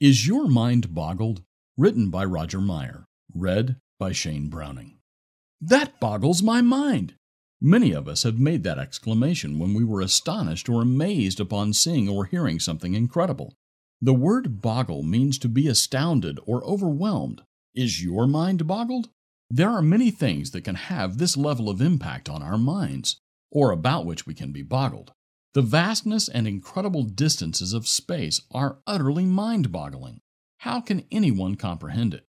Is Your Mind Boggled? Written by Roger Meyer. Read by Shane Browning. That boggles my mind! Many of us have made that exclamation when we were astonished or amazed upon seeing or hearing something incredible. The word boggle means to be astounded or overwhelmed. Is your mind boggled? There are many things that can have this level of impact on our minds, or about which we can be boggled. The vastness and incredible distances of space are utterly mind boggling. How can anyone comprehend it?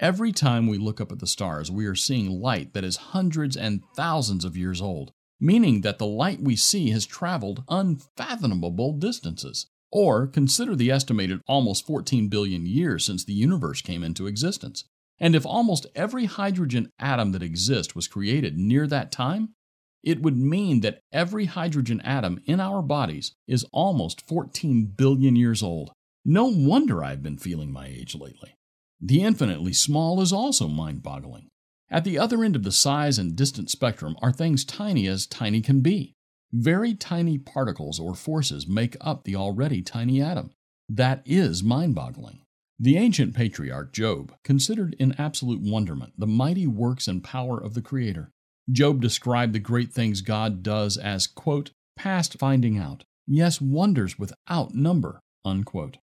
Every time we look up at the stars, we are seeing light that is hundreds and thousands of years old, meaning that the light we see has traveled unfathomable distances. Or consider the estimated almost 14 billion years since the universe came into existence. And if almost every hydrogen atom that exists was created near that time, it would mean that every hydrogen atom in our bodies is almost 14 billion years old. No wonder I've been feeling my age lately. The infinitely small is also mind boggling. At the other end of the size and distance spectrum are things tiny as tiny can be. Very tiny particles or forces make up the already tiny atom. That is mind boggling. The ancient patriarch Job considered in absolute wonderment the mighty works and power of the Creator. Job described the great things God does as, quote, past finding out, yes, wonders without number, unquote.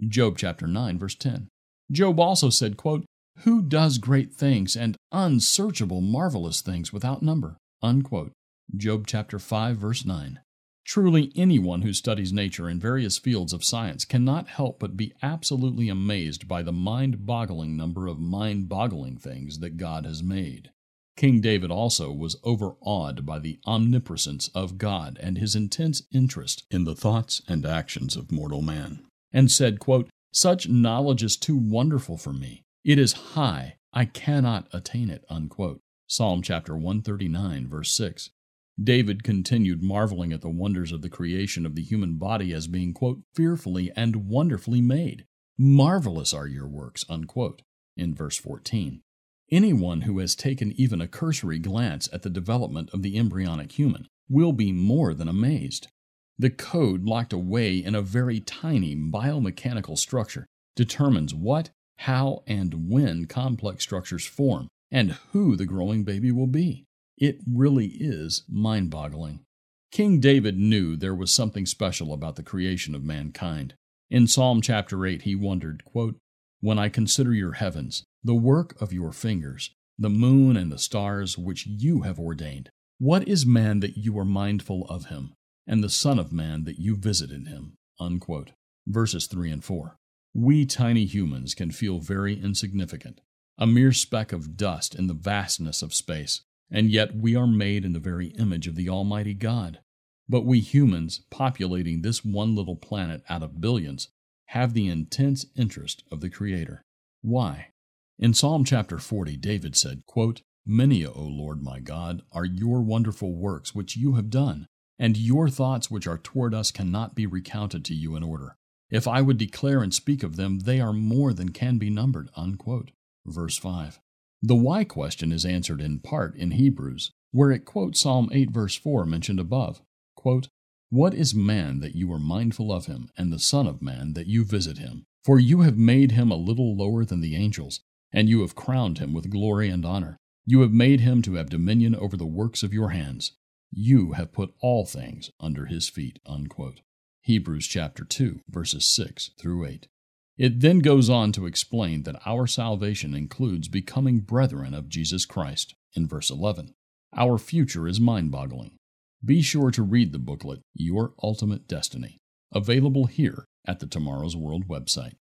Job chapter 9, verse 10. Job also said, quote, Who does great things and unsearchable marvelous things without number, unquote. Job chapter 5 verse 9. Truly anyone who studies nature in various fields of science cannot help but be absolutely amazed by the mind-boggling number of mind-boggling things that God has made. King David also was overawed by the omnipresence of God and his intense interest in the thoughts and actions of mortal man, and said, quote, Such knowledge is too wonderful for me. It is high, I cannot attain it. Unquote. Psalm chapter 139, verse 6. David continued marveling at the wonders of the creation of the human body as being, quote, fearfully and wonderfully made. Marvelous are your works, unquote, in verse 14. Anyone who has taken even a cursory glance at the development of the embryonic human will be more than amazed. The code locked away in a very tiny biomechanical structure determines what, how, and when complex structures form and who the growing baby will be. It really is mind boggling. King David knew there was something special about the creation of mankind. In Psalm chapter 8, he wondered, quote, When I consider your heavens, the work of your fingers, the moon and the stars which you have ordained, what is man that you are mindful of him, and the Son of Man that you visited him? Unquote. Verses 3 and 4. We tiny humans can feel very insignificant, a mere speck of dust in the vastness of space. And yet we are made in the very image of the Almighty God. But we humans, populating this one little planet out of billions, have the intense interest of the Creator. Why? In Psalm chapter 40, David said, quote, Many, O Lord my God, are your wonderful works which you have done, and your thoughts which are toward us cannot be recounted to you in order. If I would declare and speak of them, they are more than can be numbered. Unquote. Verse 5. The why question is answered in part in Hebrews, where it quotes Psalm 8, verse 4 mentioned above. Quote, What is man that you are mindful of him, and the Son of Man that you visit him? For you have made him a little lower than the angels, and you have crowned him with glory and honor. You have made him to have dominion over the works of your hands. You have put all things under his feet. Unquote. Hebrews chapter 2, verses 6 through 8. It then goes on to explain that our salvation includes becoming brethren of Jesus Christ in verse 11. Our future is mind boggling. Be sure to read the booklet, Your Ultimate Destiny, available here at the Tomorrow's World website.